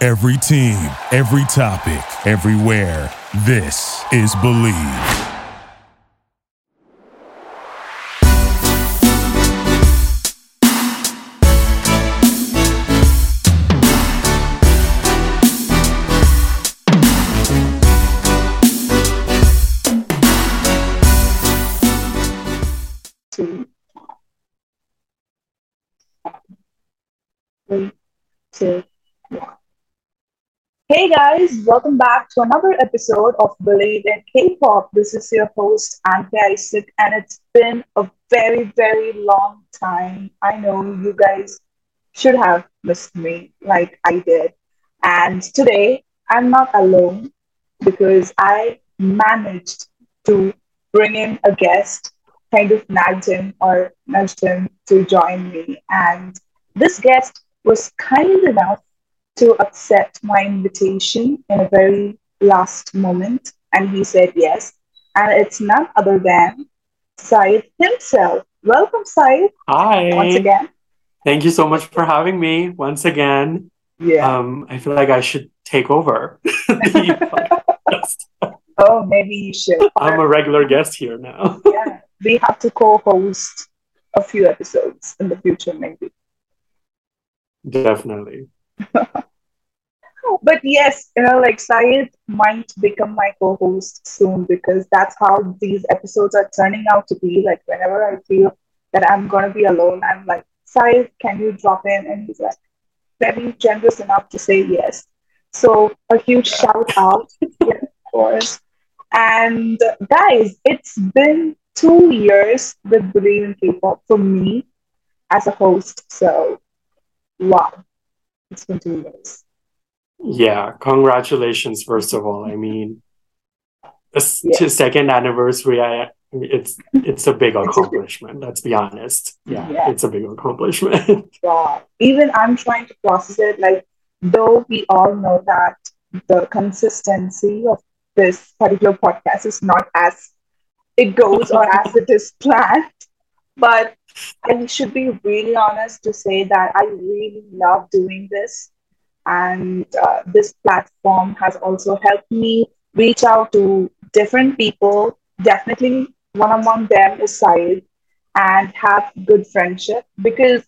Every team, every topic, everywhere. This is Believe. two, two. Hey guys, welcome back to another episode of Believe in K-pop. This is your host Anke Isaac, and it's been a very, very long time. I know you guys should have missed me like I did. And today I'm not alone because I managed to bring in a guest kind of nagged him or nudged him to join me. And this guest was kind enough to accept my invitation in a very last moment. And he said yes. And it's none other than Syed himself. Welcome, Syed. Hi. Once again. Thank you so much for having me once again. Yeah. Um, I feel like I should take over. oh, maybe you should. I'm a regular guest here now. yeah we have to co-host a few episodes in the future, maybe. Definitely. But yes, you know, like Syed might become my co-host soon because that's how these episodes are turning out to be. Like whenever I feel that I'm gonna be alone, I'm like, Syed, can you drop in? And he's like very generous enough to say yes. So a huge shout out, of course. And guys, it's been two years with Believe in K-pop for me as a host. So, wow, it's been two years. Yeah, congratulations, first of all. I mean, this yeah. second anniversary, I, it's it's a big accomplishment. Let's be honest. Yeah, yeah, it's a big accomplishment. yeah, even I'm trying to process it. Like, though we all know that the consistency of this particular podcast is not as it goes or as it is planned. But I should be really honest to say that I really love doing this. And uh, this platform has also helped me reach out to different people. Definitely, one among them is Syed, and have good friendship. Because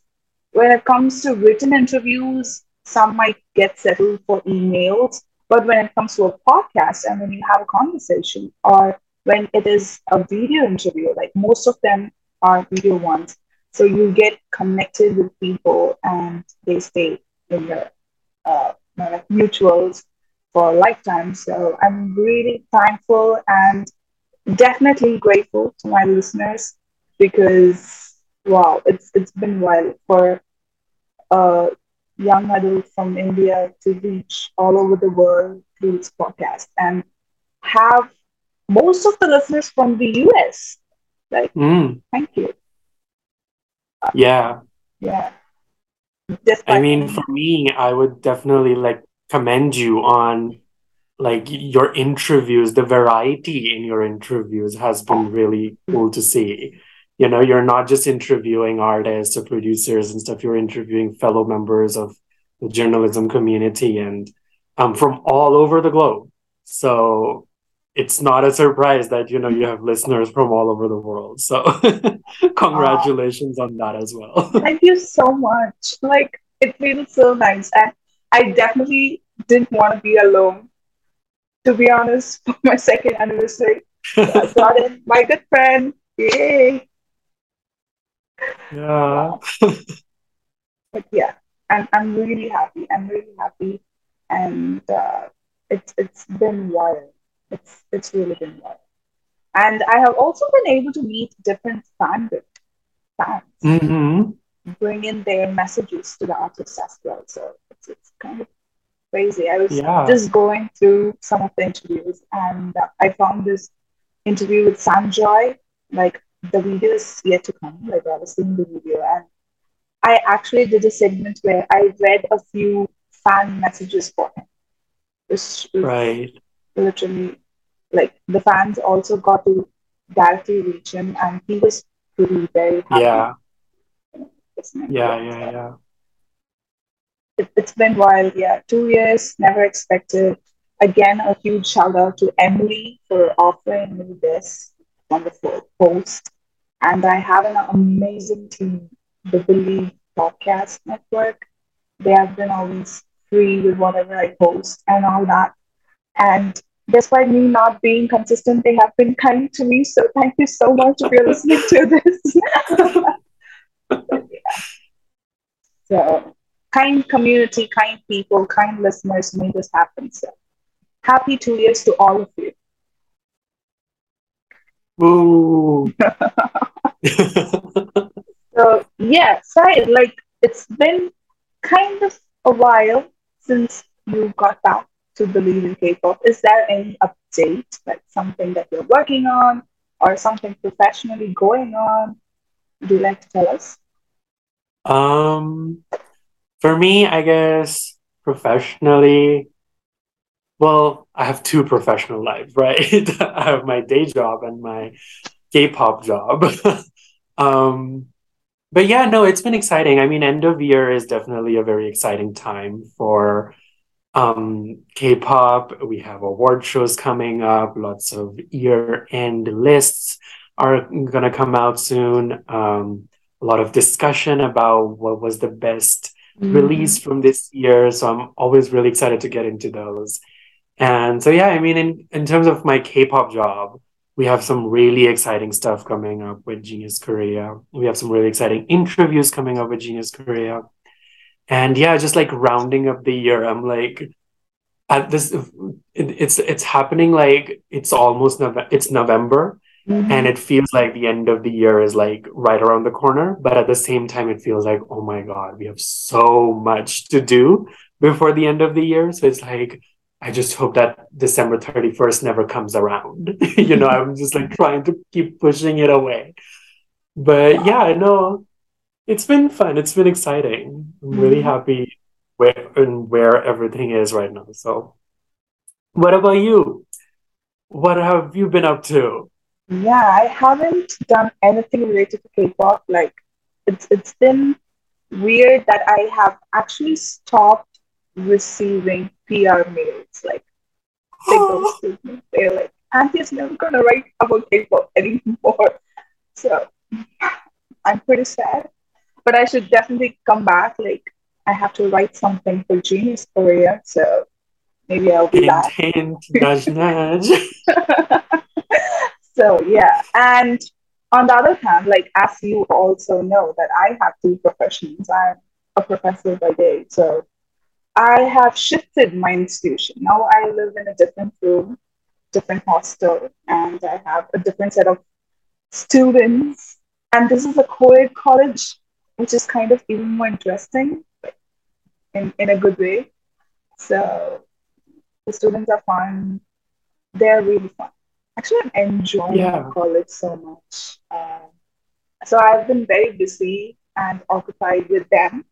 when it comes to written interviews, some might get settled for emails. But when it comes to a podcast and when you have a conversation or when it is a video interview, like most of them are video ones. So you get connected with people and they stay in your uh, like mutuals for a lifetime. So I'm really thankful and definitely grateful to my listeners because wow, it's it's been a while for a young adult from India to reach all over the world through this podcast and have most of the listeners from the US. Like, mm. thank you. Yeah. Yeah. I mean, for me, I would definitely like commend you on like your interviews. The variety in your interviews has been really cool to see. You know, you're not just interviewing artists or producers and stuff. You're interviewing fellow members of the journalism community and um, from all over the globe. So it's not a surprise that you know you have listeners from all over the world so congratulations on that as well thank you so much like it feels so nice and i definitely didn't want to be alone. To be honest, for my second anniversary, I in my good friend. Yay! Yeah. but yeah, I'm I'm really happy. I'm really happy, and uh, it's it's been wild. It's it's really been wild, and I have also been able to meet different fans, fans, mm-hmm. bring in their messages to the artists as well. So it's it's kind of crazy. I was Yeah. just going through some of the interviews, and I found this interview with Sanjoy. Like the video is yet to come. Like I was seeing the video, and I actually did a segment where I read a few fan messages for him. Which was Right. Literally like the fans also got to directly reach him, and he was really very happy. Yeah. Yeah. Yeah. Yeah. it, it's been wild. Yeah, two years, never expected. Again, a huge shout out to Emily for offering me this wonderful post. And I have an amazing team, the Believe Podcast Network. They have been always free with whatever I post and all that. And despite me not being consistent, they have been kind to me. So thank you so much if you're listening to this. So kind community, kind people, kind listeners made this happen. So happy two years to all of you. Ooh. So yeah, sorry, like it's been kind of a while since you got back to Believe in K-pop. Is there any update, like something that you're working on or something professionally going on? Would you like to tell us? Um, for me, I guess professionally, well, I have two professional lives, right? I have my day job and my K-pop job. Um, but yeah, no, it's been exciting. I mean, end of year is definitely a very exciting time for um K-pop. We have award shows coming up, lots of year-end lists are gonna come out soon. Um, a lot of discussion about what was the best release from this year. So I'm always really excited to get into those. And so yeah, I mean in, in terms of my K-pop job, we have some really exciting stuff coming up with Genius Korea. We have some really exciting interviews coming up with Genius Korea. And yeah, just like rounding up the year, I'm like at this it, it's it's happening like it's almost Nove- it's November Mhm. and it feels like the end of the year is like right around the corner. But at the same time it feels like oh my god we have so much to do before the end of the year. So it's like i just hope that december 31st never comes around. You know i'm just like trying to keep pushing it away. But yeah i know it's been fun it's been exciting i'm really Mhm. happy where and where everything is right now so what about you what have you been up to Yeah, I haven't done anything related to K-pop. Like it's it's been weird that I have actually stopped receiving PR mails. Like they go to me. They're like, Auntie's never gonna write about K-pop anymore. So I'm pretty sad. But I should definitely come back. Like I have to write something for Genius Korea. So maybe I'll be back. hint nudge nudge so yeah and on the other hand like as you also know that i have two professions i'm a professor by day so i have shifted my institution now i live in a different room different hostel and i have a different set of students and this is a co-ed college which is kind of even more interesting in, in a good way. So the students are fun. They're really fun. Actually i'm enjoying Yeah. college so much. Um, so i've been very busy and occupied with them.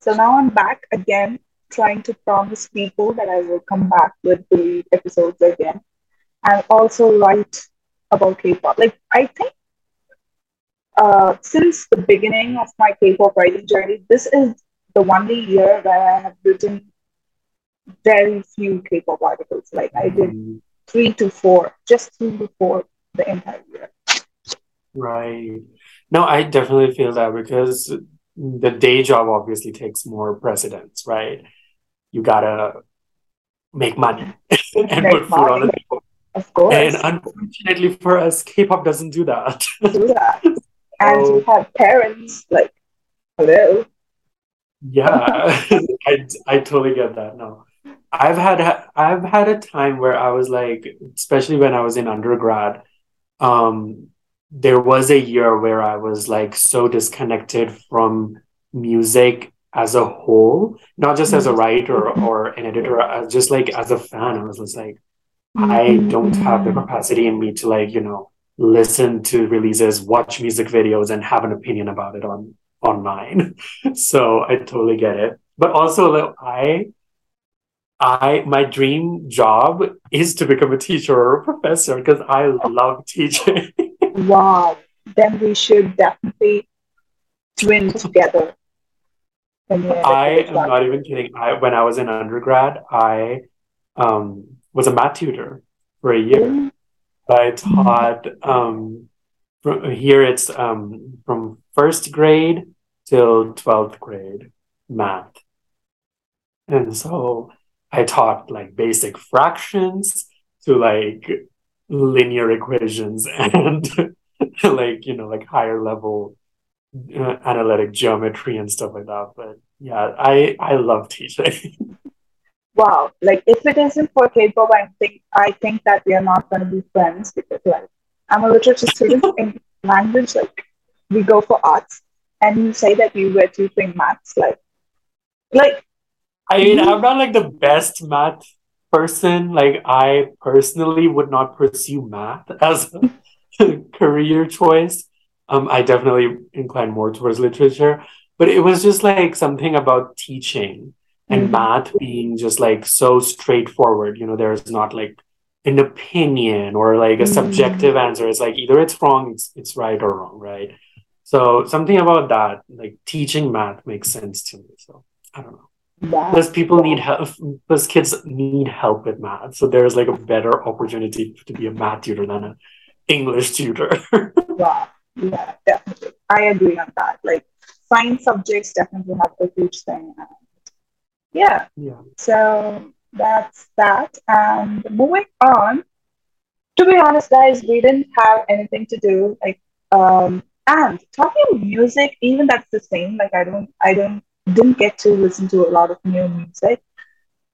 So now i'm back again trying to promise people that i will come back with the episodes again. And also write about k-pop. Like i think uh, since the beginning of my k-pop writing journey this is the only year where i have written very few k-pop articles like i did Mm, three to four, just three to four the entire year. right no i definitely feel that because the day job obviously takes more precedence right you gotta make money and make put food money. on the table. Of course. And unfortunately for us, K-pop doesn't do that. do that. And so, you have parents like, hello. Yeah, I, I totally get that. No, I've had I've had a time where I was like, especially when I was in undergrad, um, there was a year where I was like so disconnected from music as a whole, not just as a mm-hmm. writer or an editor, uh, just like as a fan. I was just like, I don't have the capacity in me to like, you know, listen to releases, watch music videos, and have an opinion about it on online. so I totally get it. But also, like, I I my dream job is to become a teacher or a professor because I love teaching. wow. Then we should definitely twin together. I am not even kidding. I when I was in undergrad, I um, was a math tutor for a year. Mm-hmm. I taught um, from, here it's um, from first grade till 12th grade math. And so I taught like basic fractions to like linear equations and like, you know, like higher level uh, analytic geometry and stuff like that. But yeah, I, I love teaching. wow. Like if it isn't for K-pop, I think, I think that we are not going to be friends because like I'm a literature student in language, like we go for arts and you say that you were tutoring maths, like, like I mean, I'm not like the best math person. Like, I personally would not pursue math as a career choice. Um, I definitely incline more towards literature, but it was just like something about teaching and mm-hmm. math being just like so straightforward. You know, there's not like an opinion or like a mm-hmm. subjective answer. It's like either it's wrong, it's it's right or wrong, right? So something about that, like teaching math makes sense to me. So I don't know. Yeah. Because people need help, because kids need help with math. So there's like a better opportunity to be a math tutor than an English tutor. yeah, yeah, definitely. I agree on that. Like science subjects definitely have a huge thing. Yeah. Yeah. So that's that. And moving on. To be honest, guys, we didn't have anything to do. Like, um, and talking music, even that's the same. Like, I don't, I don't didn't get to listen to a lot of new music.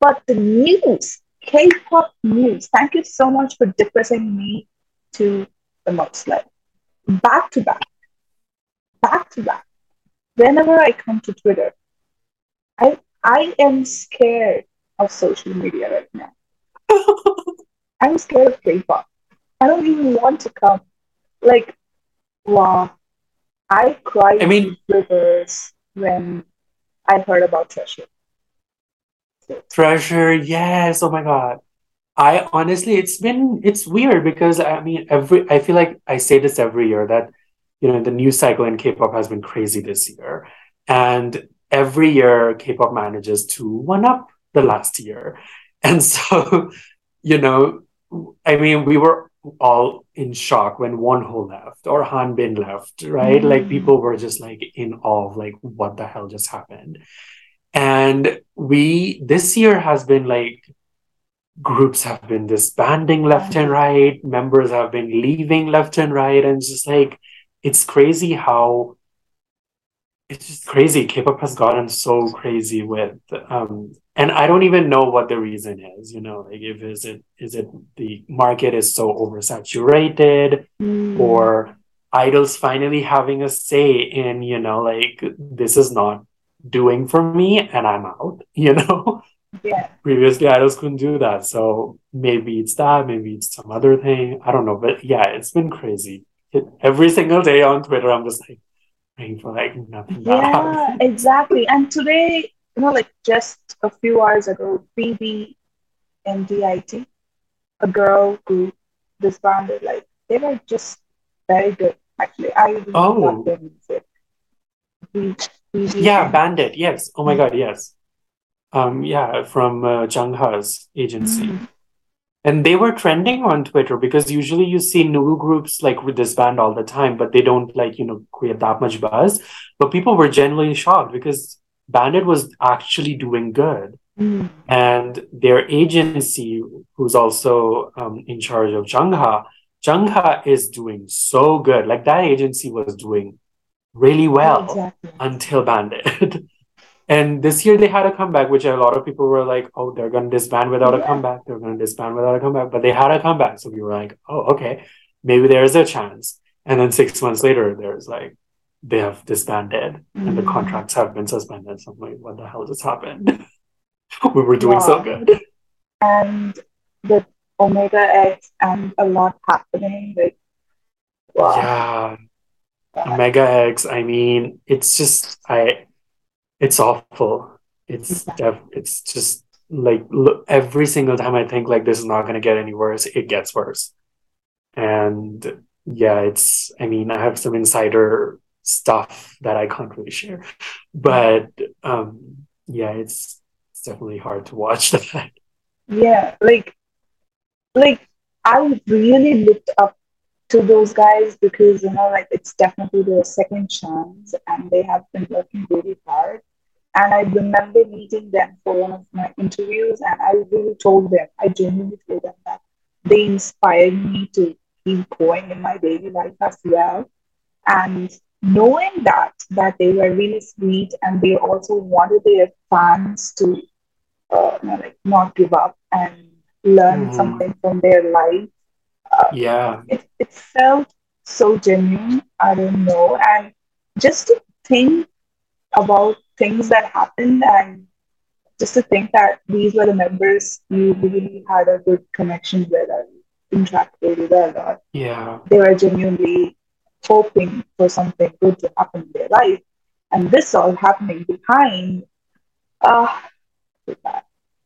But the news, K-pop news, thank you so much for depressing me to the most. Like back to back, back to back. Whenever I come to Twitter, I I am scared of social media right now. I'm scared of K-pop. I don't even want to come. Like, wow. I cried I mean, rivers when I heard about Treasure. Treasure, yes. Oh my god. I honestly, it's been it's weird because I mean, every I feel like I say this every year that you know the news cycle in K-pop has been crazy this year, and every year K-pop manages to one up the last year, and so you know, I mean, we were all in shock when Wonho left or Hanbin left, right? Mm. Like people were just like in awe of like what the hell just happened. And we this year has been like groups have been disbanding left and right, members have been leaving left and right, and just like it's crazy how it's just crazy. K-pop has gotten so crazy with um and I don't even know what the reason is, you know, like if is it is it the market is so oversaturated mm. or idols finally having a say in, you know, like this is not doing for me and I'm out, you know? Yeah. Previously idols couldn't do that. So maybe it's that, maybe it's some other thing. I don't know. But yeah, it's been crazy. It, every single day on Twitter, I'm just like praying for like nothing. Yeah, exactly. And today you know, like just a few hours ago, BB and DIT, a girl who disbanded, like they were just very good. Actually, I really oh. love their music. yeah, Bandit. Yes. Oh my God. Yes. Um. Yeah, from uh, Chungha's agency. Mm-hmm. And they were trending on Twitter because usually you see new groups like disband all the time, but they don't like, you know, create that much buzz. But people were genuinely shocked because Bandit was actually doing good. Mm. And their agency, who's also um, in charge of Chungha, Chungha is doing so good. Like that agency was doing really well Exactly. until Bandit. and this year they had a comeback, which a lot of people were like, oh, they're going to disband without a comeback. They're going to disband without a comeback. But they had a comeback. So we were like, oh, okay, maybe there is a chance. And then six months later, there's like, they have disbanded and the Mm. contracts have been suspended. So I'm like, what the hell just happened? we were doing so good. And with Omega X and a lot happening, like wow. Yeah. Omega X, I mean, it's just I it's awful. It's def it's just like look, every single time I think like this is not gonna get any worse, it gets worse. And yeah, it's I mean, I have some insider stuff that I can't really share. But um yeah, it's it's definitely hard to watch that. Yeah, like like I really looked up to those guys because you know like it's definitely their second chance and they have been working really hard. And I remember meeting them for one of my interviews and I really told them, I genuinely told them that they inspired me to keep going in my daily life as well. And knowing that that they were really sweet and they also wanted their fans to uh, you know, like not give up and learn Mhm. something from their life. Yeah. It, it felt so genuine. I don't know. And just to think about things that happened and just to think that these were the members you really had a good connection with and interacted with a lot. Yeah. They were genuinely hoping for something good to happen in their life. And this all happening behind. Uh,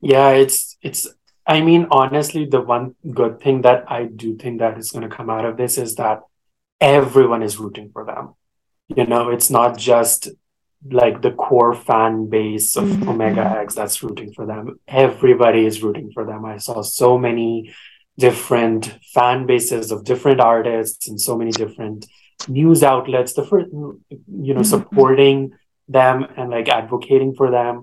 Yeah, it's it's I mean honestly the one good thing that I do think that is going to come out of this is that everyone is rooting for them. You know, it's not just like the core fan base of Mhm. Omega X that's rooting for them. Everybody is rooting for them. I saw so many different fan bases of different artists and so many different news outlets the first you know Mhm. supporting them and like advocating for them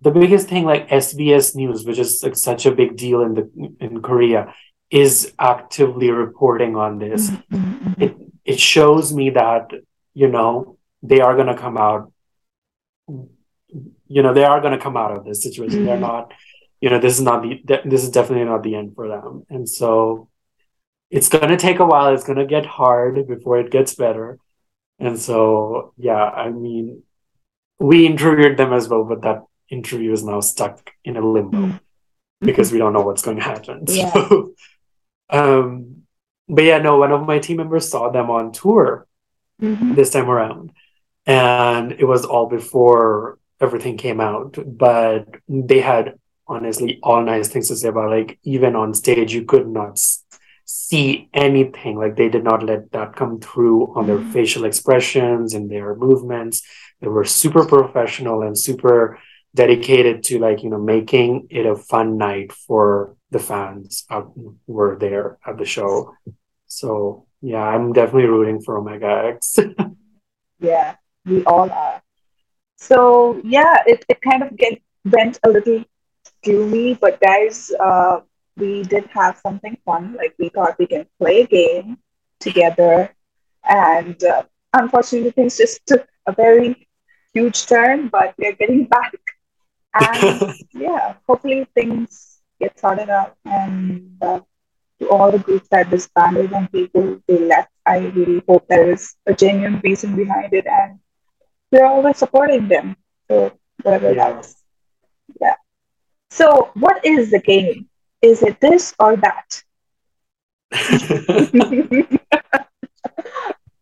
the biggest thing like SBS News, which is like such a big deal in the in Korea, is actively reporting on this. Mhm. It it shows me that you know they are gonna come out. You know they are gonna come out of this situation. They're mm-hmm. not. You know this is not the this is definitely not the end for them, and so it's gonna take a while. It's gonna get hard before it gets better, and so yeah, I mean, we interviewed them as well, but that interview is now stuck in a limbo Mhm. because we don't know what's going to happen. Yeah. So, um, but yeah, no, one of my team members saw them on tour Mhm. this time around, and it was all before everything came out. But they had honestly all nice things to say about like even on stage you could not see anything like they did not let that come through on their Mhm. facial expressions and their movements they were super professional and super dedicated to like you know making it a fun night for the fans who were there at the show so yeah i'm definitely rooting for omega x Yeah, we all are. So yeah, it, it kind of get went a little gloomy, but guys, uh, we did have something fun. Like we thought we can play a game together, and uh, unfortunately, things just took a very huge turn. But we're getting back, and yeah, hopefully things get sorted out. And uh, to all the groups that disbanded and people they left, I really hope there is a genuine reason behind it, and we're always supporting them. So whatever Yeah. that is, yeah. So what is the game? Is it this or that?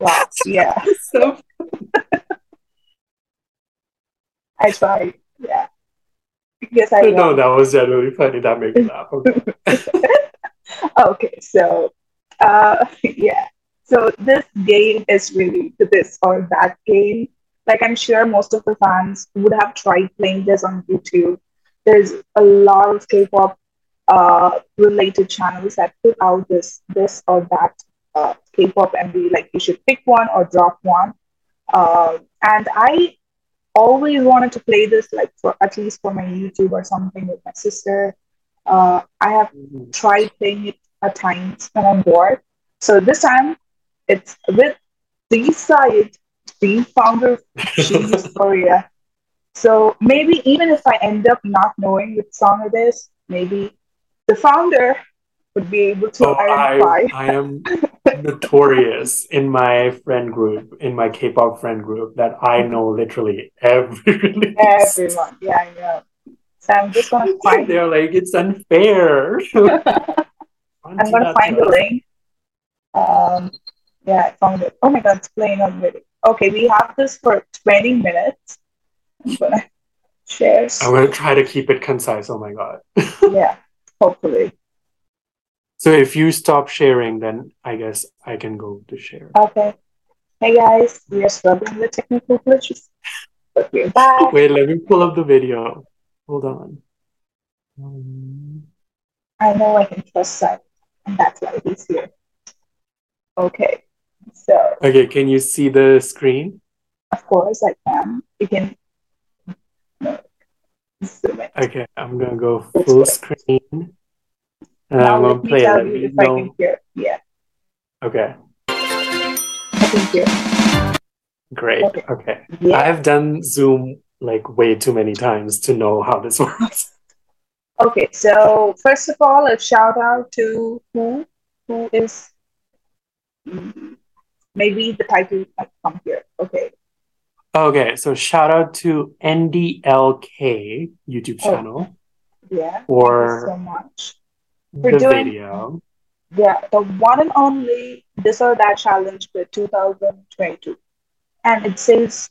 wow, yeah, so I tried. Yeah, yes, I no that was genuinely funny that made me laugh okay. okay, so uh, yeah, so this game is really the this or that game. Like I'm sure most of the fans would have tried playing this on YouTube. There's a lot of K-pop uh, related channels that put out this this or that uh, K-pop, and we like you should pick one or drop one. Uh, and I always wanted to play this like for at least for my YouTube or something with my sister. Uh, I have Mhm. tried playing it at times when I'm bored. So this time it's with the Syed, the founder of Korea. So maybe even if I end up not knowing which song it is, maybe the founder would be able to Oh, I, identify. I am notorious in my friend group, in my K-pop friend group, that I know literally every release. Everyone, yeah, I know. So I'm just gonna find. They're like, it's unfair. I'm gonna find the link. Um, yeah, I found it. Oh my god, it's playing already. Okay, we have this for 20 minutes. I'm gonna share. I'm gonna try to keep it concise. Oh my god. yeah, hopefully. So if you stop sharing, then I guess I can go to share. Okay. Hey guys, we are struggling with technical glitches, but we're back. Wait, let me pull up the video. Hold on. Um, I know I can trust Simon, and that's why he's here. Okay, so okay, can you see the screen? of course I can. You can zoom it. Okay, I'm gonna go full screen. And now I'm gonna let me play it. tell Let you if I can hear. Yeah, Okay, I can hear. great. Okay. Okay. Yeah. I've done Zoom like way too many times to know how this works. Okay, so first of all, a shout out to who who is mm, maybe the title might come here. Okay, Okay, so shout out to NDLK YouTube Oh. channel yeah. for Thank you so much. For the doing- video. Yeah, the one and only this or that challenge for 2022, and it says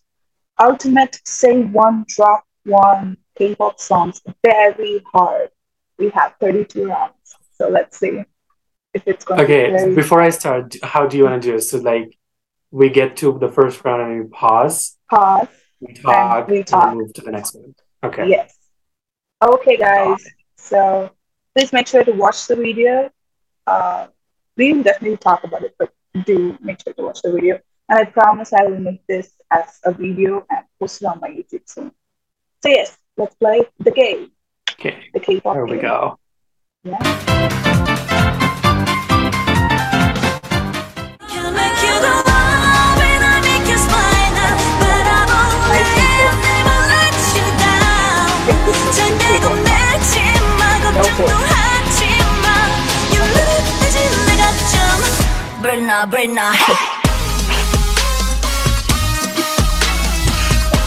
ultimate say one drop one K-pop songs very hard. We have 32 rounds, so let's see if it's going to Okay, before I start, how do you want to do it? So like we get to the first round and we pause, pause. we talk, we and talk. move to the next one. Okay. Yes. Okay, guys. So please make sure to watch the video. Uh, we will definitely talk about it, but do make sure to watch the video. And I promise I will make this as a video and post it on my YouTube soon. So yes, let's play the game, Okay. the K-pop There we game. go. Yeah. Can make you the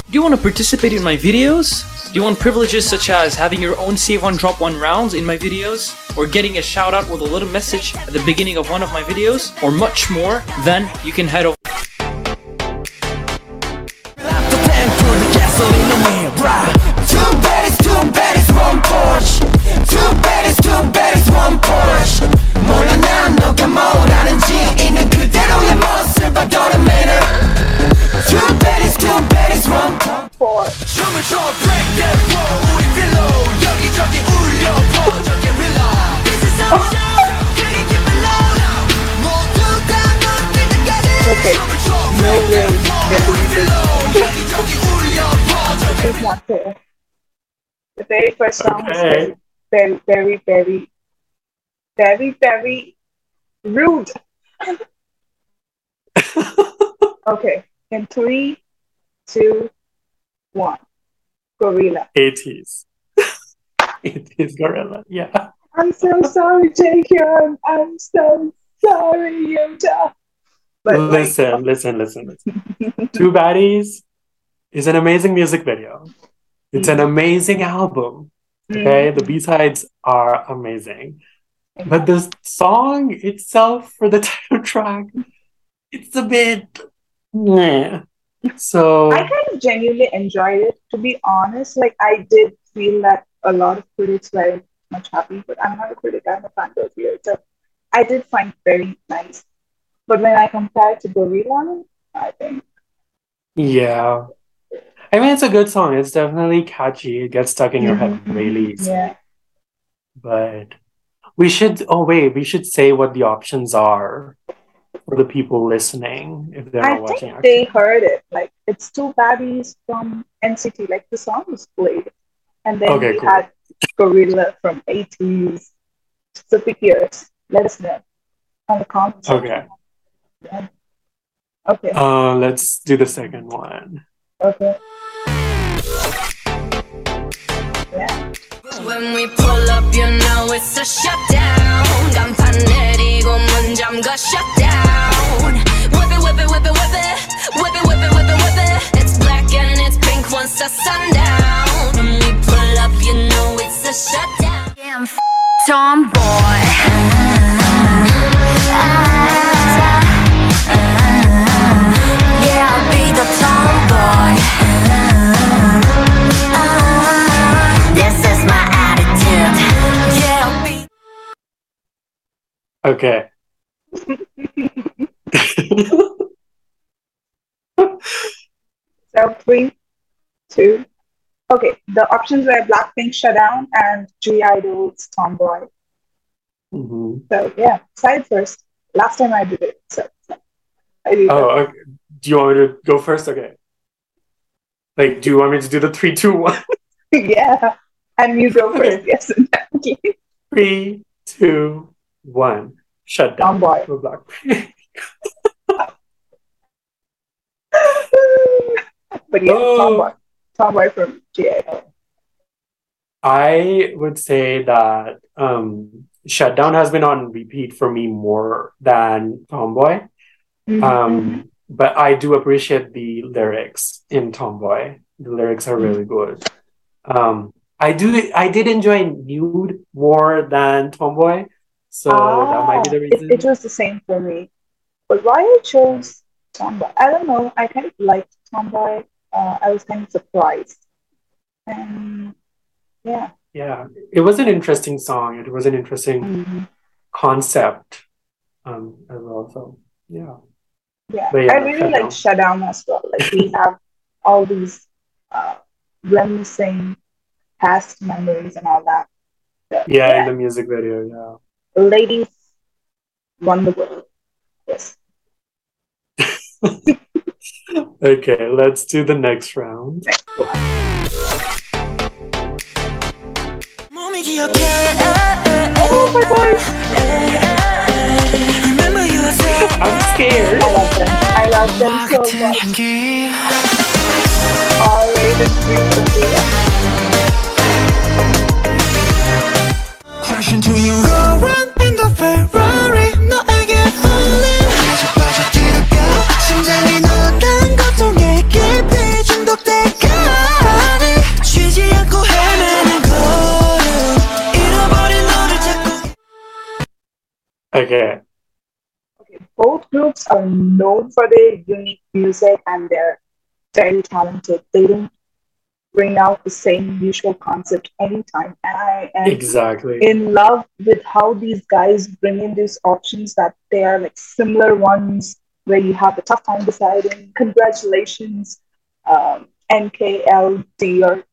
Do you want to participate in my videos? Do you want privileges such as having your own save one drop one rounds in my videos? Or getting a shout out with a little message at the beginning of one of my videos? Or much more? Then you can head over. 모습 I don't matter. Two baddies, two baddies, one Porsche. Four. 춤을 춰 break that wall 우리 필로 여기저기 울려 퍼져게 릴러 This is our show Can't keep it low now 모두 다 눈뜰 때까지 Okay. 춤을 춰 No way. 우리 필로 여기저기 울려 퍼져게 It's not fair. The very first song Okay. is very, very, very, very, very rude. Okay, in three, two, one. Guerrilla. ATEEZ. ATEEZ Guerrilla. Yeah. I'm so sorry, Jacob. I'm so sorry, Yuta. But like, listen, listen, listen, listen. Two Baddies is an amazing music video. It's an amazing album. Okay, mm. the B sides are amazing. But the song itself for the title track, it's a bit. Meh. So, I kind of genuinely enjoyed it. To be honest, like I did feel that a lot of critics were much happy, but I'm not a critic. I'm a fan of here, so I did find it very nice. But when I compare it to Guerrilla, I think yeah. I mean, it's a good song. It's definitely catchy. It gets stuck in your head Mhm. really easy. yeah. But we should, oh, wait, we should say what the options are for the people listening if they're I not watching. think they heard it. Like it's two baddies from NCT. Like the song was played, and then Okay, we cool. had Guerrilla from ATEEZ. So pick yours. Let us know on the comments. Okay. Yeah. Okay. Uh, let's do the second one. Okay. Yeah. When we pull up, you know it's a shutdown 간판 내리고 문 잠가 shutdown. Whip it, whip it, whip it, whip it. Whip it, whip it, whip it, whip it. It's black and it's pink once the sundown. When we pull up, you know it's a shutdown. Yeah, I'm f- tomboy. Okay. So three, two. Okay. The options were Blackpink Shutdown and (G)I-DLE's Tomboy. Mhm. So yeah, Syed first. Last time I did it. So, so I did Oh, okay. Do you want me to go first? Okay. Like, do you want me to do the three, two, one? yeah. And you go first. Okay. Yes. Three, two, one. Shut down. Tomboy. For Blackpink. but yeah, Oh. Tomboy. Tomboy from (G)I-DLE. I would say that um, Shutdown has been on repeat for me more than Tomboy. Mhm. Um, but I do appreciate the lyrics in Tomboy. The lyrics are really good. Um, I do. I did enjoy Nxde more than Tomboy, so that might be the Ah, reason. It, it was the same for me. But why I chose Tomboy? I don't know. I kind of liked Tomboy. Uh, I was kind of surprised. And yeah. yeah, it was an interesting song. It was an interesting Mhm. concept um, as well. So yeah, Yeah. Yeah, I really like Shutdown as well. Like we have all these uh, reminiscing past memories and all that. So, yeah, in the music video. Yeah ladies won the world. Yes. okay, let's do the next round. Oh my god! I'm scared. I love them. I love them so much. Already the you. Ferrari 너에게 falling 빠져 빠져 들어가 심장이 너란 고통에 깊이 중독돼가니 쉬지 않고 헤매는 걸음 잃어버린 너를 찾고 Okay. Both groups are known for their unique music and they're very talented. They don't bring out the same usual concept anytime. And I am Exactly. in love with how these guys bring in these options that they are like similar ones where you have a tough time deciding. Congratulations, um, NKLD or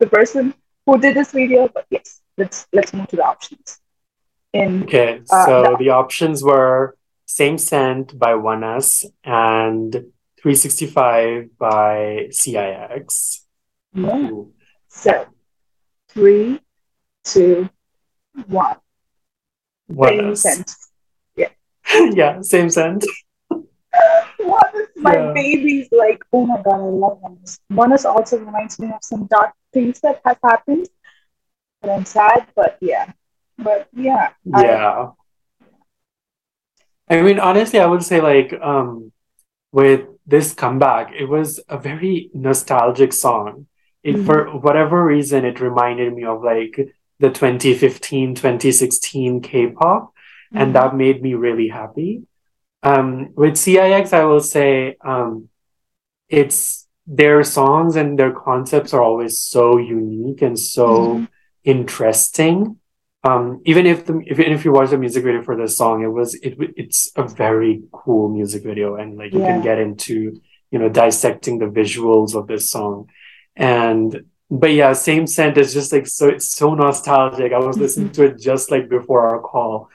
the person who did this video. But yes, let's let's move to the options. In Okay, Uh, so no. the options were Same Scent by ONEUS and 365 by CIX. Yeah. So three, two, one. Same ONEUS. sense. yeah, Same Scent. One is my Yeah. babies like, oh my god, I love. ONEUS also reminds me of some dark things that have happened. And I'm sad, but yeah. But yeah. I- Yeah. I mean, honestly, I would say like um with this comeback, it was a very nostalgic song. It Mhm. for whatever reason it reminded me of like the 2015, 2016 K-pop, Mhm. and that made me really happy. Um with CIX, I will say um it's their songs and their concepts are always so unique and so Mhm. interesting. Um, even if the even if you watch the music video for this song, it was it it's a very cool music video, and like you can get into you know dissecting the visuals of this song, and but yeah, same scent is just like so it's so nostalgic. I was listening mm-hmm. to it just like before our call,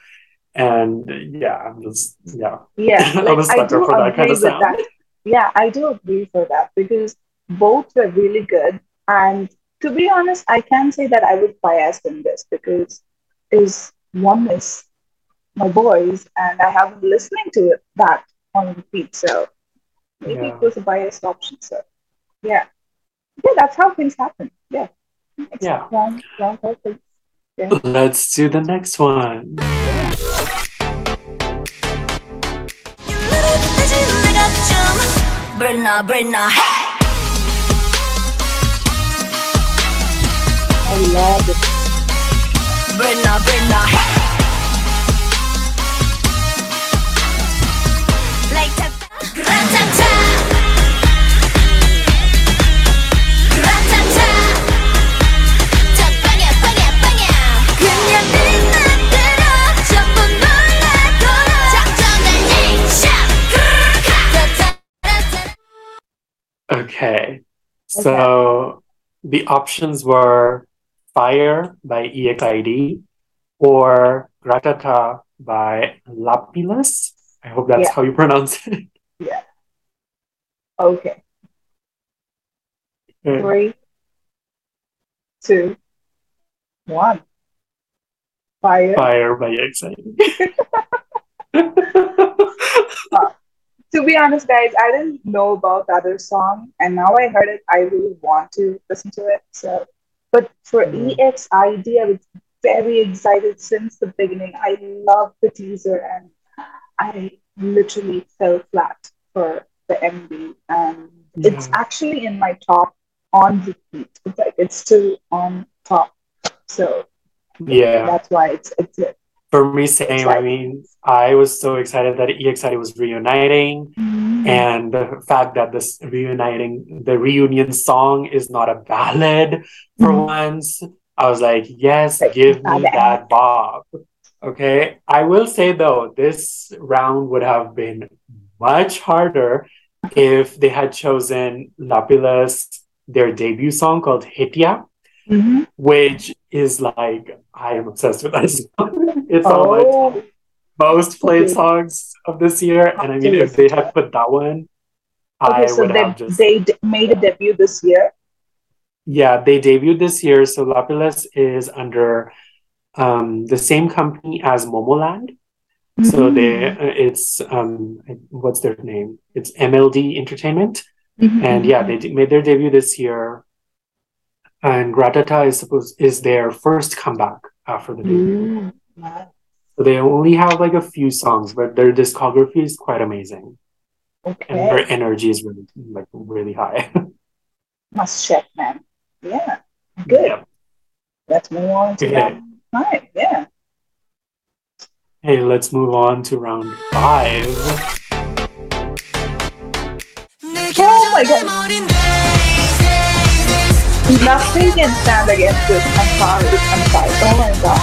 And yeah, I'm just yeah. Yeah, I'm like, a I sucker do for that agree kind of sound. that. Yeah, I do agree for that because both were really good. And to be honest, I can say that I would bias in this because is one is my boys, and I have been listening to it that on repeat. So maybe Yeah. it was a biased option. So yeah, yeah, that's how things happen. Yeah. Yeah. Yeah. Let's do the next one. Brenna, Brenna. I love it. Brenna, Brenna. Okay. So the options were Fire by EXID or Gratata by Lapillus. I hope that's Yeah. how you pronounce it. Yeah. Okay, three, two, one. Fire. Fire by EXID. to be honest, guys, I didn't know about the other song, and now I heard it. I really want to listen to it. So, but for Mm. EXID, I was very excited since the beginning. I loved the teaser, and I literally fell flat for the MV, and it's actually in my top on repeat. It's like it's still on top. So yeah. that's why it's it's it. For me, same. I mean, I was so excited that EXID was reuniting. and the fact that this reuniting the reunion song is not a ballad for Mhm. once i was like yes give me ballad. that bob okay i will say though this round would have been much harder if they had chosen Lapillus their debut song called Hit Ya Mhm. which is like i am obsessed with that song it's on my Oh, most played songs of this year. And I mean, if they had put that one, okay. I So would they have just. they d- made a debut this year. Yeah, they debuted this year. So Lapillus is under um, the same company as Momoland. So they, Mm-hmm. uh, it's um, what's their name? It's MLD Entertainment, Mhm. and yeah, they d- made their debut this year. And Gratata is supposed is their first comeback after the debut. Mm. So they only have like a few songs, but their discography is quite amazing. Okay. And her Okay, energy is really like really high. must check, man. Yeah, good. Yeah. Let's move on to Okay. round five. Yeah. Hey, let's move on to round five. Oh my God. Nothing can stand against this. I'm sorry. I'm sorry. Oh my god.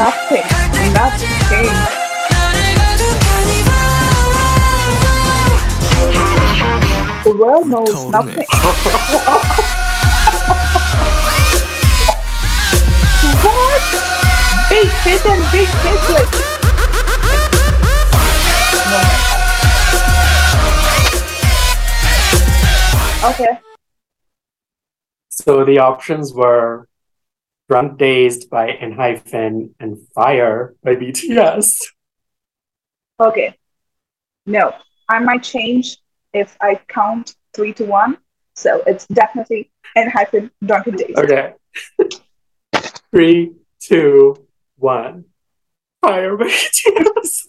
Nothing. Nothing. The world knows nothing. what? Big hit and big hit like. Okay. So the options were Drunk Dazed by Enhypen and Fire by BTS. Okay. No, I might change if I count three to one. So it's definitely Enhypen drunken Dazed. Okay. Three, two, one. Fire by BTS.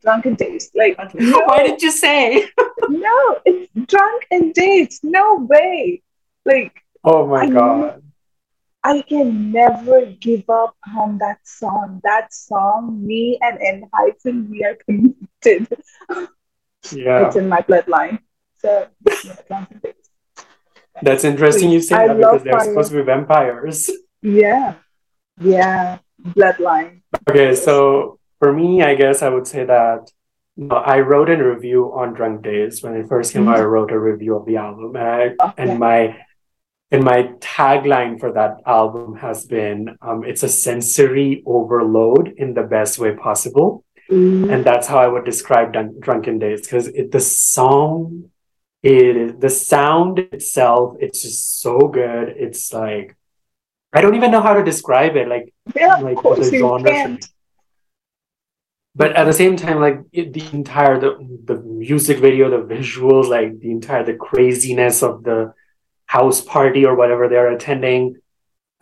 Drunken days. Like no, Why did you say? no, it's drunk and dates. No way. Like Oh my I god. I can never give up on that song. That song, me and Enhypen, we are connected. Yeah. It's in my bloodline. So yeah, drunken days. That's interesting you say I that because they're supposed to be vampires. Yeah. Yeah. Bloodline. Okay, so for me, I guess I would say that you know, I wrote a review on Drunk Dazed when it first came out. Mm-hmm. I wrote a review of the album, and I Okay. and my and my tagline for that album has been um, it's a sensory overload in the best way possible Mm. and that's how i would describe Dun- drunken days because the song it the sound itself it's just so good it's like i don't even know how to describe it like Yeah, like the genre for can't. me. but at the same time like it, the entire the, the music video the visuals like the entire the craziness of the house party or whatever they're attending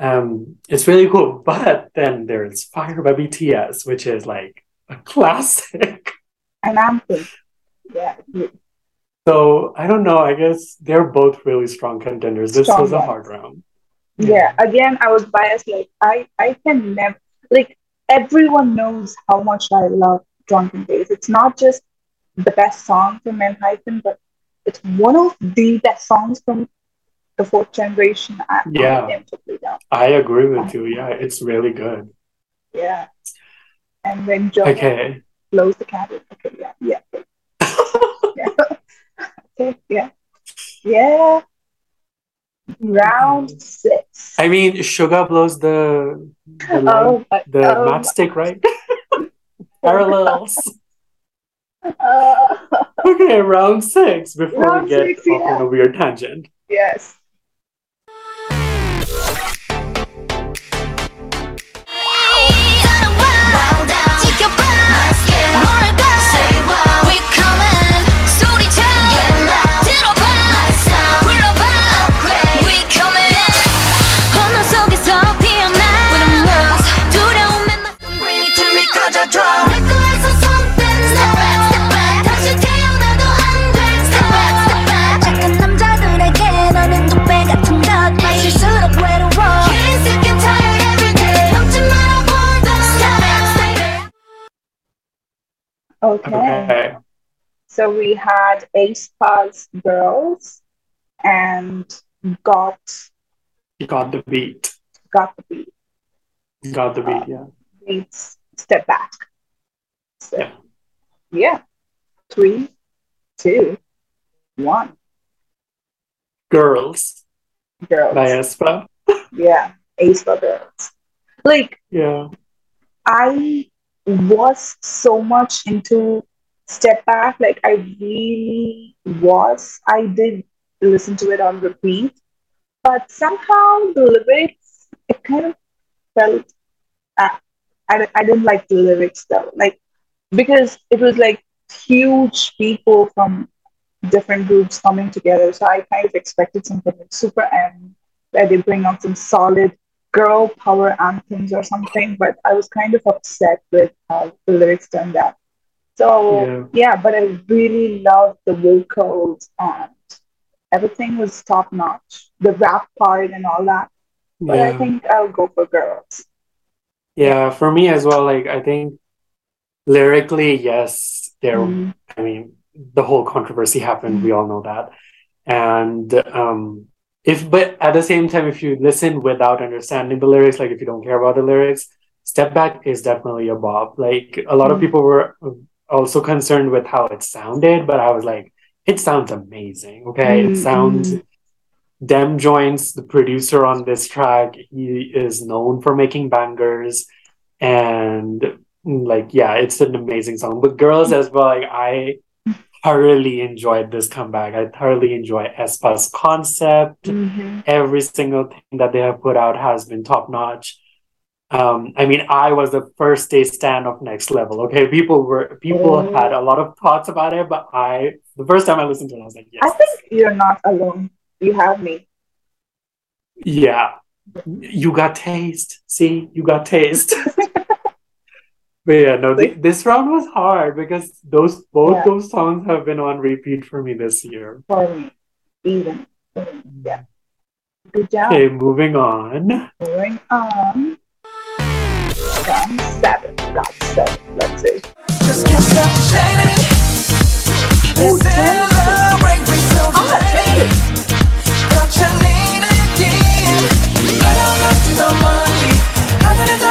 um it's really cool but then there's fire by bts which is like a classic An anthem. Yeah. so i don't know i guess they're both really strong contenders this Strong was a hard round Yeah. Again, I was biased. Like I, I can never like everyone knows how much I love Drunken Days. It's not just the best song from Manhattan, but it's one of the best songs from the fourth generation. I, Yeah. I can't put it down. i agree with you yeah it's really good Yeah. And then Joe okay blows the candle. Okay, yeah, yeah. yeah. okay, yeah. Yeah. Round six. i mean sugar blows the the, Oh, but, the oh, matchstick right parallels uh, Okay, round six before Round we get six, off yeah. on a weird tangent. yes. Okay. Okay. So we had Ace Pa's Girls and Got got the beat. Got the Beat. Got the beat, uh, yeah. Beats Step Back. So, Yeah. yeah. Three, two, one. Girls Girls. by aespa. Yeah. Ace Pa Girls. Like, Yeah. I was so much into Step Back. Like, I really was. I did listen to it on repeat. But somehow the lyrics, it kind of felt. Uh, I, I didn't like the lyrics though. Like, because it was like huge people from different groups coming together. So I kind of expected something like SuperM, where they bring out some solid girl power anthems or something, but I was kind of upset with how the lyrics turned out. So yeah, but I really loved the vocals and everything was top notch. The rap part and all that. But I think I'll go for girls. Yeah, for me as well, like I think lyrically, yes, there Mm, I mean, the whole controversy happened, we all know that. And um if but at the same time, if you listen without understanding the lyrics, like if you don't care about the lyrics, Step Back is definitely a bop. Like a lot of Mm. people were also concerned with how it sounded, but I was like, it sounds amazing. Okay. Mm, It sounds Dem Jointz the producer on this track. He is known for making bangers and mm, like yeah, it's an amazing song. But girls as well, like I thoroughly enjoyed this comeback. I thoroughly enjoy aespa's concept. mhm. Every single thing that they have put out has been top notch. Um, I mean, I was the first day stand of Next Level. Okay, people were people Oh. had a lot of thoughts about it, but I the first time I listened to it, I was like, yes, I think you're not alone. You have me. yeah, you got taste. See, you got taste. But yeah, no, th- this round was hard because those both yeah. those songs have been on repeat for me this year. For even. Yeah. Good job. Okay, moving on. Moving on. Seven. Seven. Let's see. Just again. I don't to the money.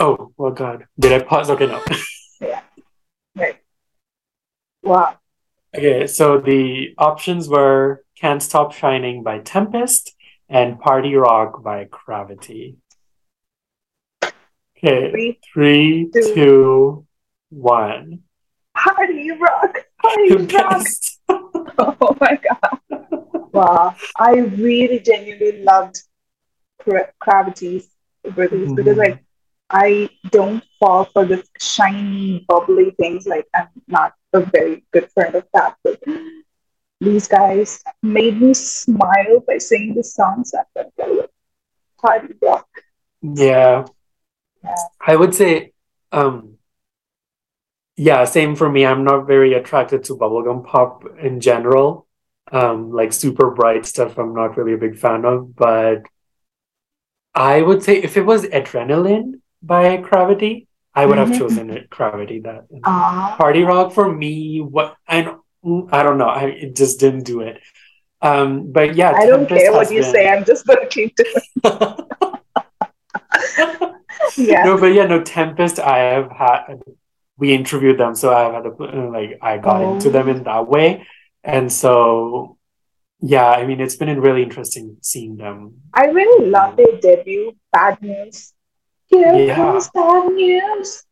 Oh, well, God. Did I pause? Okay, no. Yeah. Right. Wow. okay, so the options were Can't Stop Shining by Tempest and Party Rock by CRAVITY. Okay, Three. three, two- two, one. Party rock. Party rock. Oh my god. Wow. I really genuinely loved Gra- CRAVITY's release because Mhm. like I don't fall for this shiny, bubbly things. Like I'm not a very good friend of that. But these guys made me smile by singing the songs that were party rock. Yeah. Yeah. I would say, um, yeah, same for me. I'm not very attracted to bubblegum pop in general. Um, like super bright stuff, I'm not really a big fan of, but I would say if it was Adrenaline by CRAVITY, I would have Mhm. chosen it, CRAVITY. That Ah, Party Rock for me, what I don't, I don't know, I it just didn't do it. Um, but yeah, I don't Tempest care what you been- say. I'm just gonna keep doing. Yeah. No, but yeah, no, Tempest, I have had, we interviewed them, so I've had, a, like, I got into them in that way. And so, yeah, I mean, it's been really interesting seeing them. I really love their debut, Bad News. Here Yeah. comes bad news.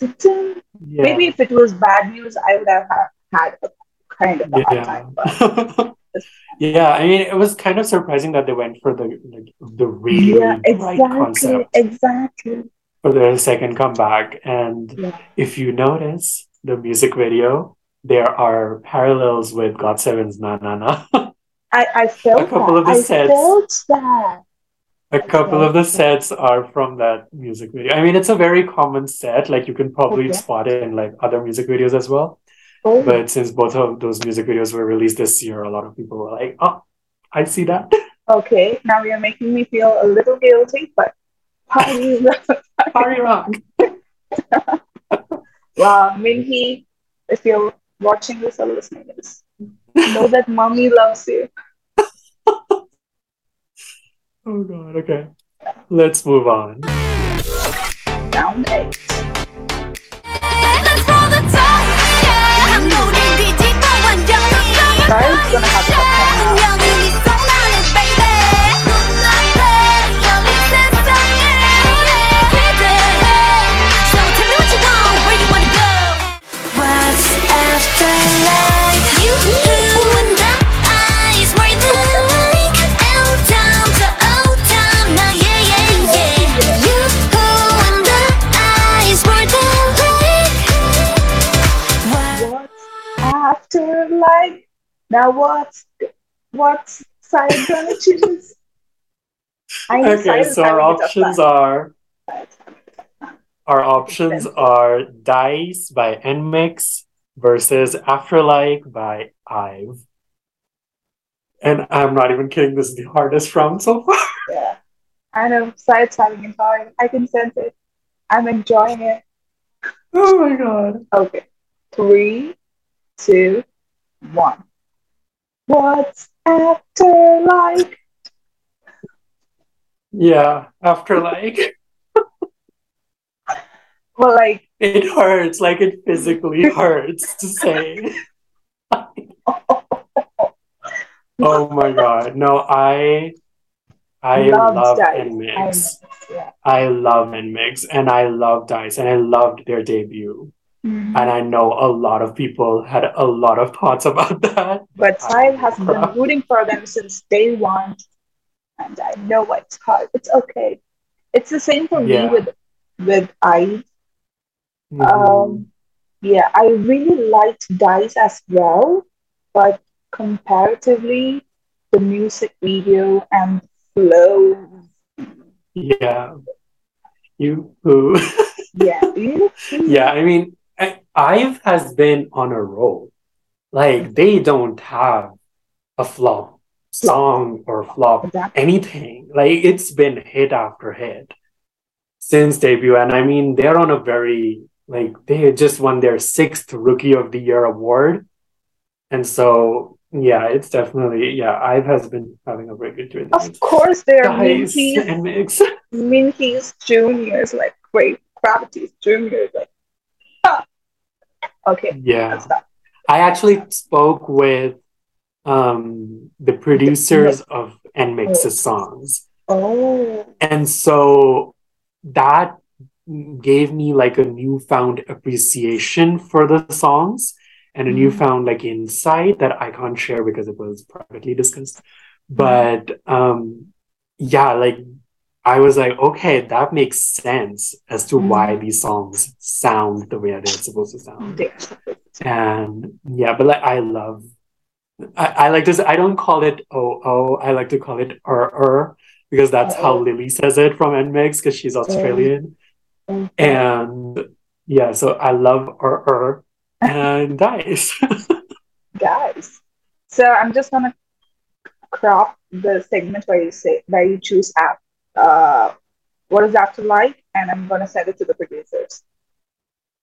Yeah. Maybe if it was bad news, I would have had a kind of a hard Yeah. time. But yeah, I mean, it was kind of surprising that they went for the like, the really yeah, exactly, concept exactly. for their second comeback. And Yeah. if you notice the music video, there are parallels with GOT7's Na Na Na. I, I felt A couple that. of the I sets. felt that. A couple of the sets are from that music video. I mean, it's a very common set. Like you can probably Okay. spot it in like other music videos as well. Oh, But since both of those music videos were released this year, a lot of people were like, "Oh, I see that." okay. Now you're making me feel a little guilty, but party Party rock. Wow, Minhee, if you're watching this or listening to this, know that mommy loves you. Oh god. Okay. Let's move on. Round eight. Let's roll the dice. Like? Now what's What side gonna choose? I Okay, so our having a tough options are our options are Dice by NMIXX versus After LIKE by Ive. And I'm not even kidding, this is the hardest round so far. Yeah. I know Syed's having a time. I can sense it. I'm enjoying it. Oh my god. Okay. Three, two, one. What's after like? Yeah, after like Well, like, it hurts, like it physically hurts to say. Oh my god. No, I I love Dice. NMIXX. I yeah. I love NMIXX and I love Dice and I loved their debut. Mhm. And I know a lot of people had a lot of thoughts about that. But I has been rooting for them since day one, and I know it's hard. It's okay. It's the same for Yeah. me with with I. Mhm. Um, yeah, I really liked Dice as well, but comparatively, the music video and flow, yeah. You who yeah, you, Yeah, I mean Ive has been on a roll. Like they don't have a flop song or flop anything. Like it's been hit after hit since debut. And I mean, they're on a very, like, they just won their sixth Rookie of the Year award. And so, yeah, it's definitely, yeah, Ive has been having a very good year. Of course, they're Minky's, and Mix. Minky's juniors like great gravity's junior. Like. okay, Yeah. I actually spoke with um, the producers of NMIXX's songs. Oh, And so that gave me like a newfound appreciation for the songs and a Mhm. newfound like insight that I can't share because it was privately discussed. But um yeah, like I was like, okay, that makes sense as to why these songs sound the way they're supposed to sound. yeah. And yeah, but like I love I, I like this. I don't call it oh oh. I like to call it er er because that's how Uh-oh. Lily says it from NMIXX because she's Australian. Mhm. And yeah, so I love er er and guys. guys. So I'm just gonna crop the segment where you say where you choose app. Uh, what is after like, and I'm gonna send it to the producers.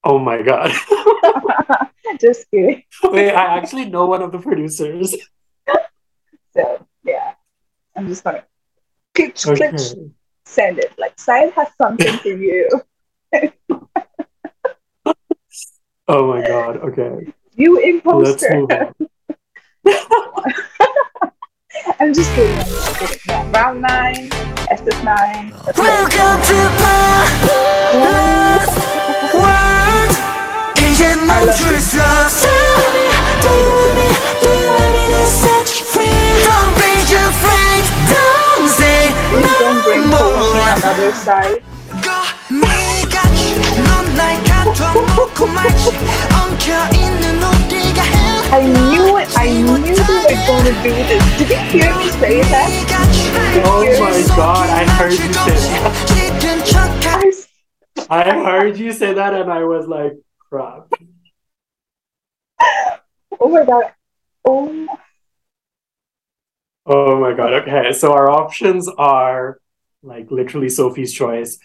oh my god. just kidding. Wait, I actually know one of the producers. So yeah, I'm just gonna click, Okay. send it. Like Syed has something for you. Oh my god. Okay. You Let's imposter. I'm just kidding. I'm just kidding. Yeah, round nine, SS9. Welcome to my world. 이제 Do you want me? Do you want me to set you free? Don't be. Don't say no Don't bring more. I knew it. I knew you were going to do this. Did you hear me say that? Oh my god, I heard you say that. I heard you say that and I was like, crap. oh my god. Oh, Oh my god. Okay, so our options are like literally Sophie's choice,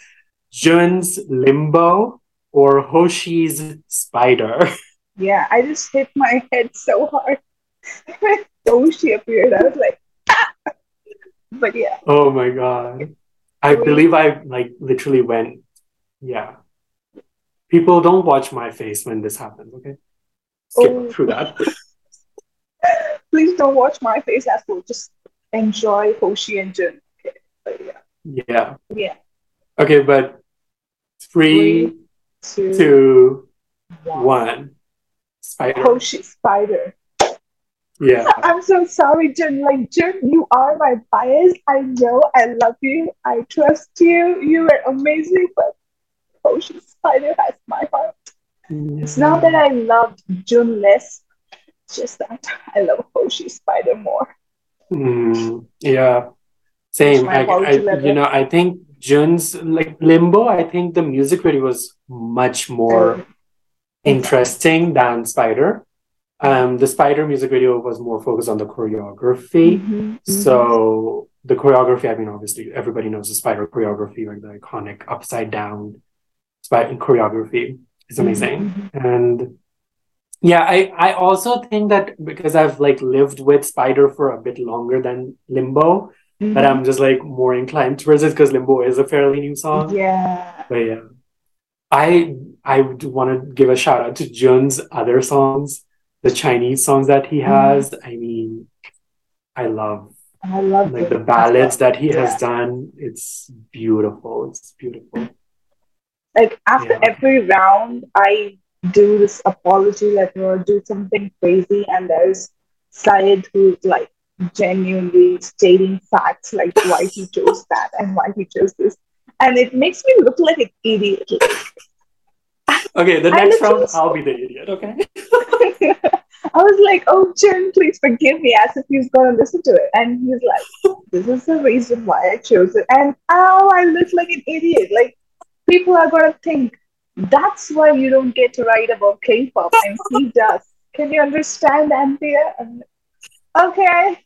Jun's Limbo, or Hoshi's Spider. yeah. I just hit my head so hard. when she appeared, I was like, ah! But yeah. Oh my god. I believe I like literally went, yeah. People don't watch my face when this happens, okay? Skip Oh. through that. Please don't watch my face as well. Just enjoy Hoshi and Jun. Okay. But yeah. Yeah. Yeah. Okay, but three, Two, two, one. one. Spider. Hoshi Spider. Yeah. I'm so sorry, Jun. Like, Jun, you are my bias. I know. I love you. I trust you. You are amazing, but Hoshi Spider has my heart. It's not that I loved Jun less, it's just that I love Hoshi Spider more. Mm, yeah, same. I, I, you know, I think Jun's like Limbo. I think the music video was much more interesting than Spider. Um, the Spider music video was more focused on the choreography. Mhm, So the choreography, I mean, obviously everybody knows the Spider choreography, like the iconic upside down spider choreography is amazing. mhm. And yeah, I, I also think that because I've like lived with Spider for a bit longer than Limbo, Mhm. that I'm just like more inclined towards it because Limbo is a fairly new song. Yeah. But yeah. I I would want to give a shout out to Jun's other songs, the Chinese songs that he Mm-hmm. has. I mean, I love I love like it the ballads that he Yeah. has done. It's beautiful. It's beautiful. Like after Yeah. every round, I do this apology letter or do something crazy, and there's Syed who's like genuinely stating facts, like why he chose that and why he chose this, and it makes me look like an idiot. Okay, the next round, just... I'll be the idiot, okay? I was like, oh, Jen, please forgive me, as if he's going to listen to it. And he's like, this is the reason why I chose it. And oh, I look like an idiot. Like, people are going to think that's why you don't get to write about K pop. And he does. Can you understand, Anthea? Okay.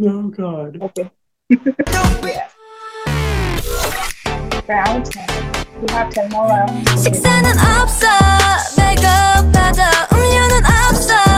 Oh, God. Okay. Round 10. 식사는 없어 배고파도 음료는 없어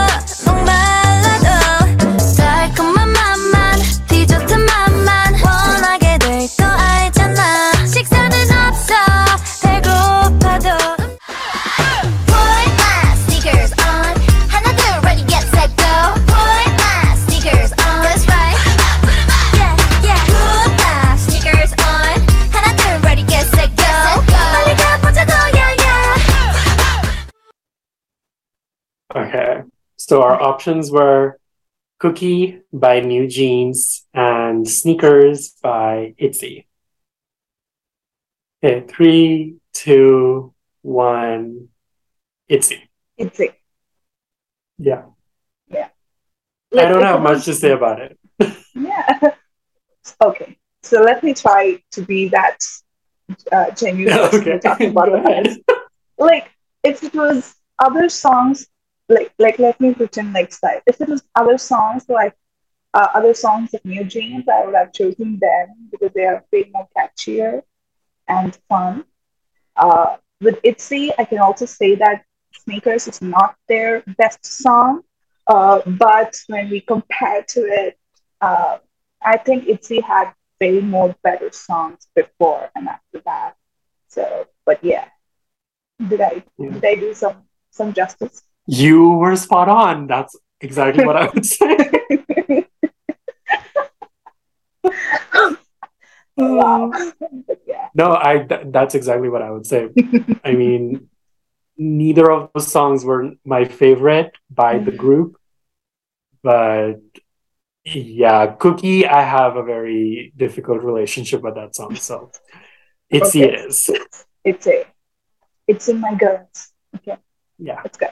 So our options were Cookie by NewJeans and Sneakers by ITZY. Okay, three, two, one, ITZY. It's it. Yeah. Yeah. I don't have much to say about it. Yeah. okay. So let me try to be that uh, genuine okay, talking about. go ahead. Like if it was other songs, like like let me pretend like style. If it was other songs like uh, other songs of NewJeans, I would have chosen them because they are way more catchier and fun. Uh, with ITZY, I can also say that Sneakers is not their best song, uh, but when we compare to it, uh, I think ITZY had way more better songs before and after that. So, but yeah, did I Yeah. did I do some some justice? You were spot on. That's exactly what I would say. wow. No, I th- that's exactly what I would say. I mean, neither of those songs were my favorite by the Mhm. group, but yeah, Cookie, I have a very difficult relationship with that song, so it's Okay. it is. it's a it's in my guns. Okay, Yeah, let's go.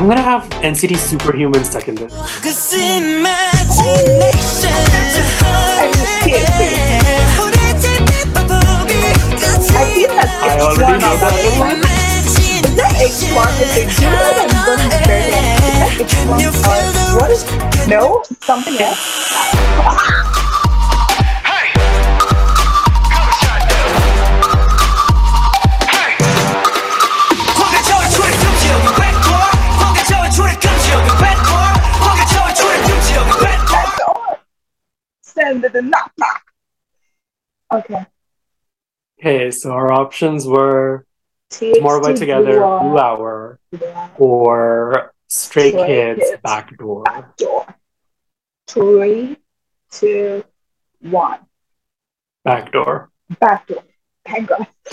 I'm gonna have NCT Superhuman second in this. Cause imagination I feel that I X1 already know on that that one. Is that X1 with the do you I'm going to compare them? Is that X1 or what is no something else? Send it a knock knock. Okay. Okay, so our options were TXT Tomorrow by Together, Blue Hour, Hour, or Stray Stray Kids, Kids. Backdoor. Backdoor. Three, two, one. Back Door. Back Door. Thank God.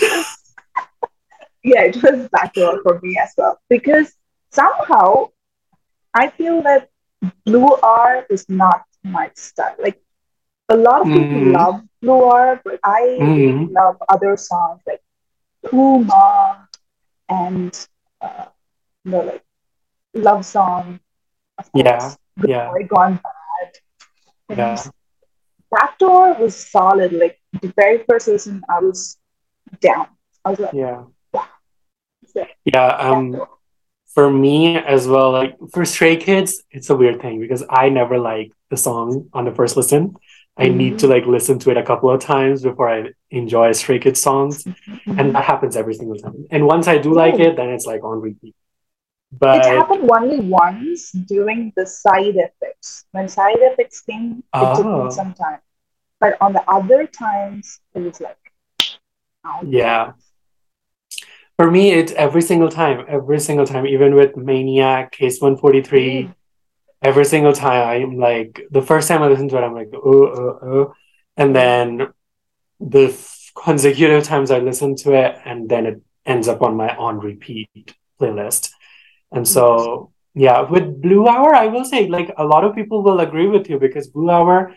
yeah, it was Back Door for me as well because somehow I feel that Blue Hour is not my style. Like a lot of people Mhm. love Blue but I Mhm. love other songs like Puma and uh, you know, like Love Song. Course. Yeah, yeah. Boy Gone Bad. Yeah. Backdoor was solid. Like the very first listen, I was down. I was like, Yeah. Yeah, um, for me as well, like for Stray Kids, it's a weird thing because I never like the song on the first listen. I need to like listen to it a couple of times before I enjoy Stray Kids songs, and that happens every single time. And once I do like Mm-hmm. It, then it's like on repeat. But it happened only once during the side effects. When side effects came, it took Oh. me some time. But on the other times, it was like, oh, Yeah. for me, it's every single time, every single time, even with Maniac, Case 143, Mm. Every single time I'm like, the first time I listen to it, I'm like, oh, oh, oh. And then the f- consecutive times I listen to it, and then it ends up on my on repeat playlist. And so, yeah, with Blue Hour, I will say, like, a lot of people will agree with you because Blue Hour,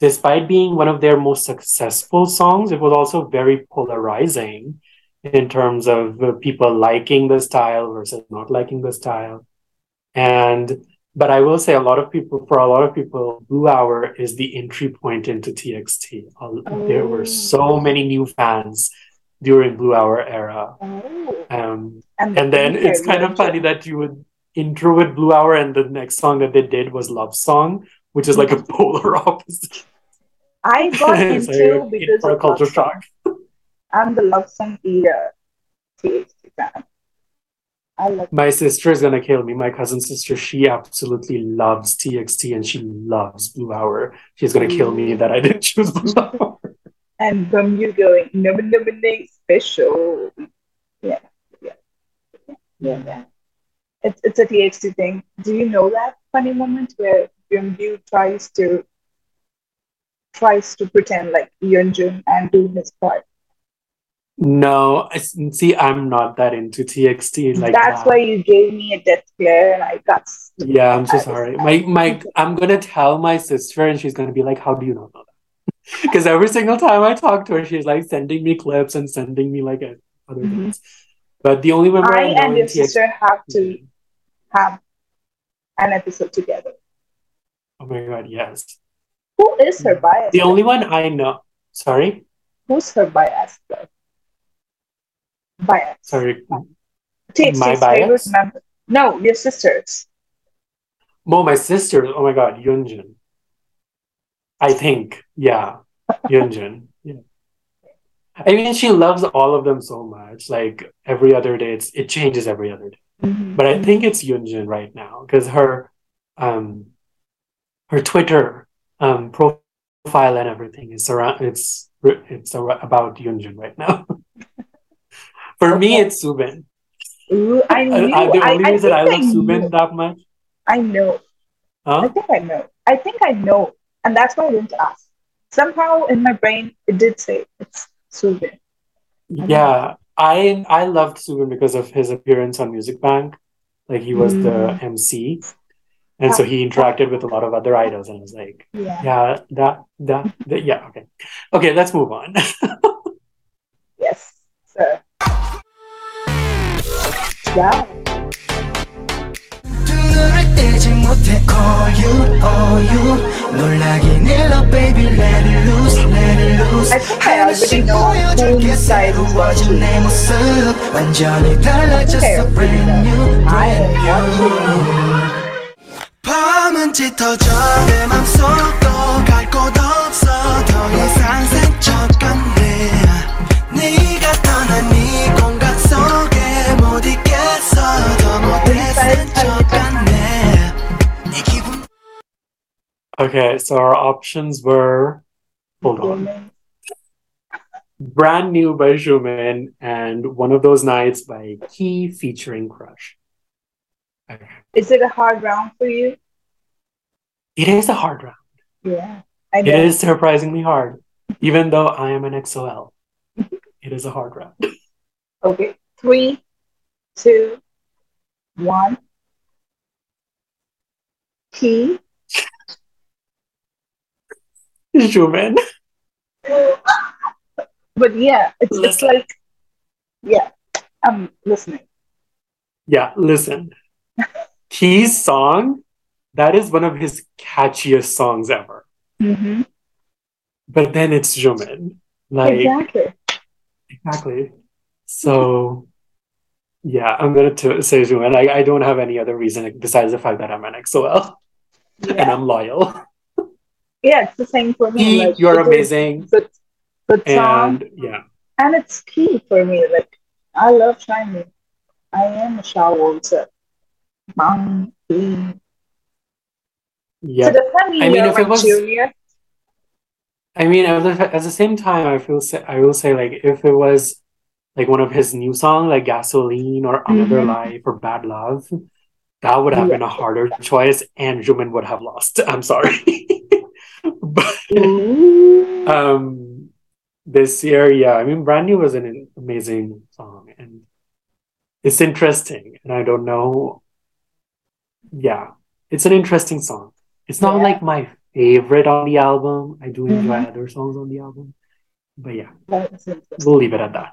despite being one of their most successful songs, it was also very polarizing in terms of uh, people liking the style versus not liking the style. And but I will say a lot of people, for a lot of people, Blue Hour is the entry point into TXT. Uh, There were so many new fans during Blue Hour era. Oh. Um, And, then it's kind of funny that you would intro with Blue Hour and the next song that they did was Love Song, which is like a polar opposite. I got So into in because of culture shock. I'm the Love Song era TXT fan. I love My sister is gonna kill me. My cousin sister, she absolutely loves TXT and she loves Blue Hour. She's gonna kill me that I didn't choose Blue mm. Hour. and from you going number number nine special. Yeah, yeah, yeah, yeah. It's it's a TXT thing. Do you know that funny moment where Beomgyu tries to tries to pretend like Yeonjun and do his part? No, see, I'm not that into TXT like That's that. why you gave me a death glare and I got Yeah, I'm so sorry. My my I'm gonna tell my sister and she's gonna be like, How do you not know that? Because every single time I talk to her, she's like sending me clips and sending me like other Mhm. things. But the only member I, I and your TXT sister have to have an episode together. Oh my god, yes. Who is her bias? The only one I know sorry? Who's her bias though? Bias. Sorry. My bias? No, your sister's. Mo, my sisters. oh my god, Yeonjun. I think, yeah. Yeonjun. Yeah. I mean she loves all of them so much. Like every other day it's it changes every other day. Mm-hmm. But I think it's Yeonjun right now because her um her Twitter um profile and everything is around it's it's about Yeonjun right now. For me it's Soobin. Ooh, I knew. Uh, the only I reason I, I, love. Soobin that much. I know. I think I know. I think I know. And that's why I didn't ask. Somehow in my brain it did say it's Soobin. Yeah. I I loved Soobin because of his appearance on Music Bank. Like he was the MC. And so he interacted with a lot of other idols and I was like, Yeah. yeah, that that, that yeah, okay. Okay, let's move on. Yes. So 야. 밤은 짙어져 내 맘속도 갈곳 없어. 더 이상 센척 같네 네가 떠난 이공 Okay, so our options were hold on. Brand new by Xiumin and One of Those Nights by Key featuring Crush. Okay. Is it a hard round for you? It is a hard round. Yeah. It surprisingly hard. Even though I am an EXO-L. It is a hard round. Okay. Three, two, one. Key. Xiumin. But yeah, it's, it's like, yeah, I'm listening. Yeah, listen. Key's song, that is one of his catchiest songs ever. Mm-hmm. But then it's Xiumin. Like Exactly. Exactly. So, yeah, I'm gonna t- say Zoom, and I, I don't have any other reason besides the fact that I'm an EXO-L and I'm loyal. yeah, it's the same for me. Like, you're amazing, good song. and yeah, And it's key for me. Like, I love SHINee. I am a Shaw Walter. Mom, key. yeah. So does I mean, if it was- junior? I mean, at the, at the same time, I feel I will say like if it was like one of his new song, like Gasoline or Another Mhm. Life or Bad Love, that would have been a harder choice, and Xiumin would have lost. I'm sorry, but. Ooh. um this year yeah i mean brand new was an amazing song and it's interesting and i don't know yeah it's an interesting song it's not Yeah. like my favorite on the album i do enjoy Mhm. other songs on the album but yeah That is interesting. we'll leave it at that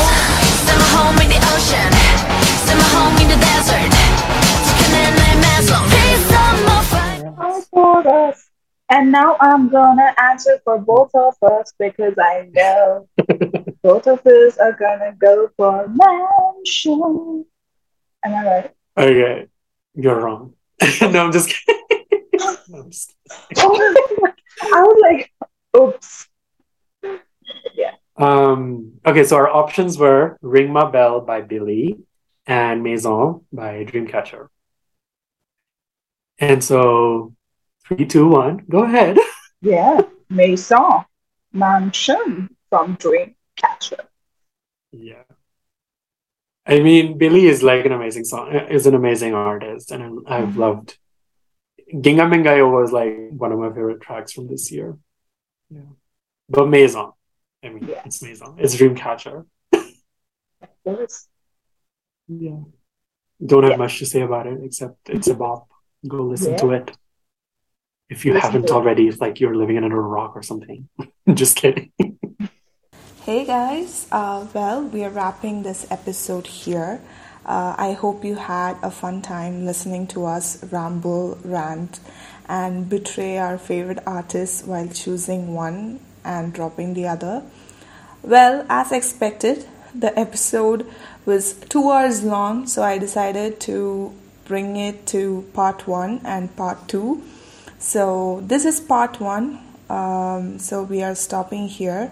for us. And now I'm gonna answer for both of us because I know both of us are gonna go for mansion. Am I right? okay you're wrong no i'm just kidding No, I'm just- I was like, oops. Yeah. Um, okay, so our options were Ring My Bell by Billlie and Maison by Dreamcatcher. And so three, two, one, go ahead. Yeah, Maison Mansion from Dreamcatcher. Yeah. I mean, Billlie is like an amazing song, is an amazing artist, and I- I've Mhm. loved. GingaMingaYo was like one of my favorite tracks from this year. Yeah. But Maison, I mean, Yes. it's Maison. It's Dreamcatcher. Yeah. Don't have Yeah. much to say about it except it's a bop. Go listen Yeah. to it. If you haven't already, it's like you're living under a rock or something. Just kidding. Hey guys, uh, well, we are wrapping this episode here. Uh, I hope you had a fun time listening to us ramble, rant, and betray our favorite artists while choosing one and dropping the other. Well, as expected, the episode was two hours long, so I decided to bring it to part one and part two. So, this is part one. Um, so, we are stopping here.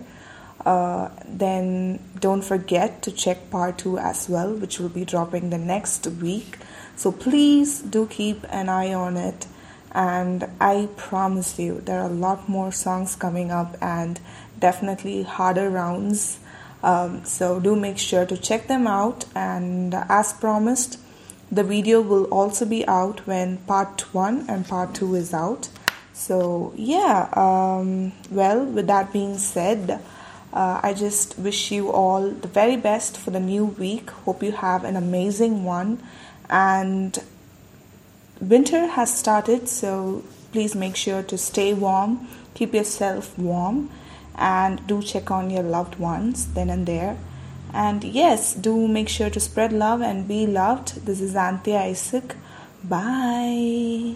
Uh, then don't forget to check part two as well, which will be dropping the next week. So please do keep an eye on it. And I promise you, there are a lot more songs coming up and definitely harder rounds. Um, so do make sure to check them out. And as promised, the video will also be out when part one and part two is out. So, yeah, um, well, with that being said, uh, I just wish you all the very best for the new week. Hope you have an amazing one. And winter has started, so please make sure to stay warm, keep yourself warm, and do check on your loved ones then and there. And yes, do make sure to spread love and be loved. This is Anthea Isaac. Bye.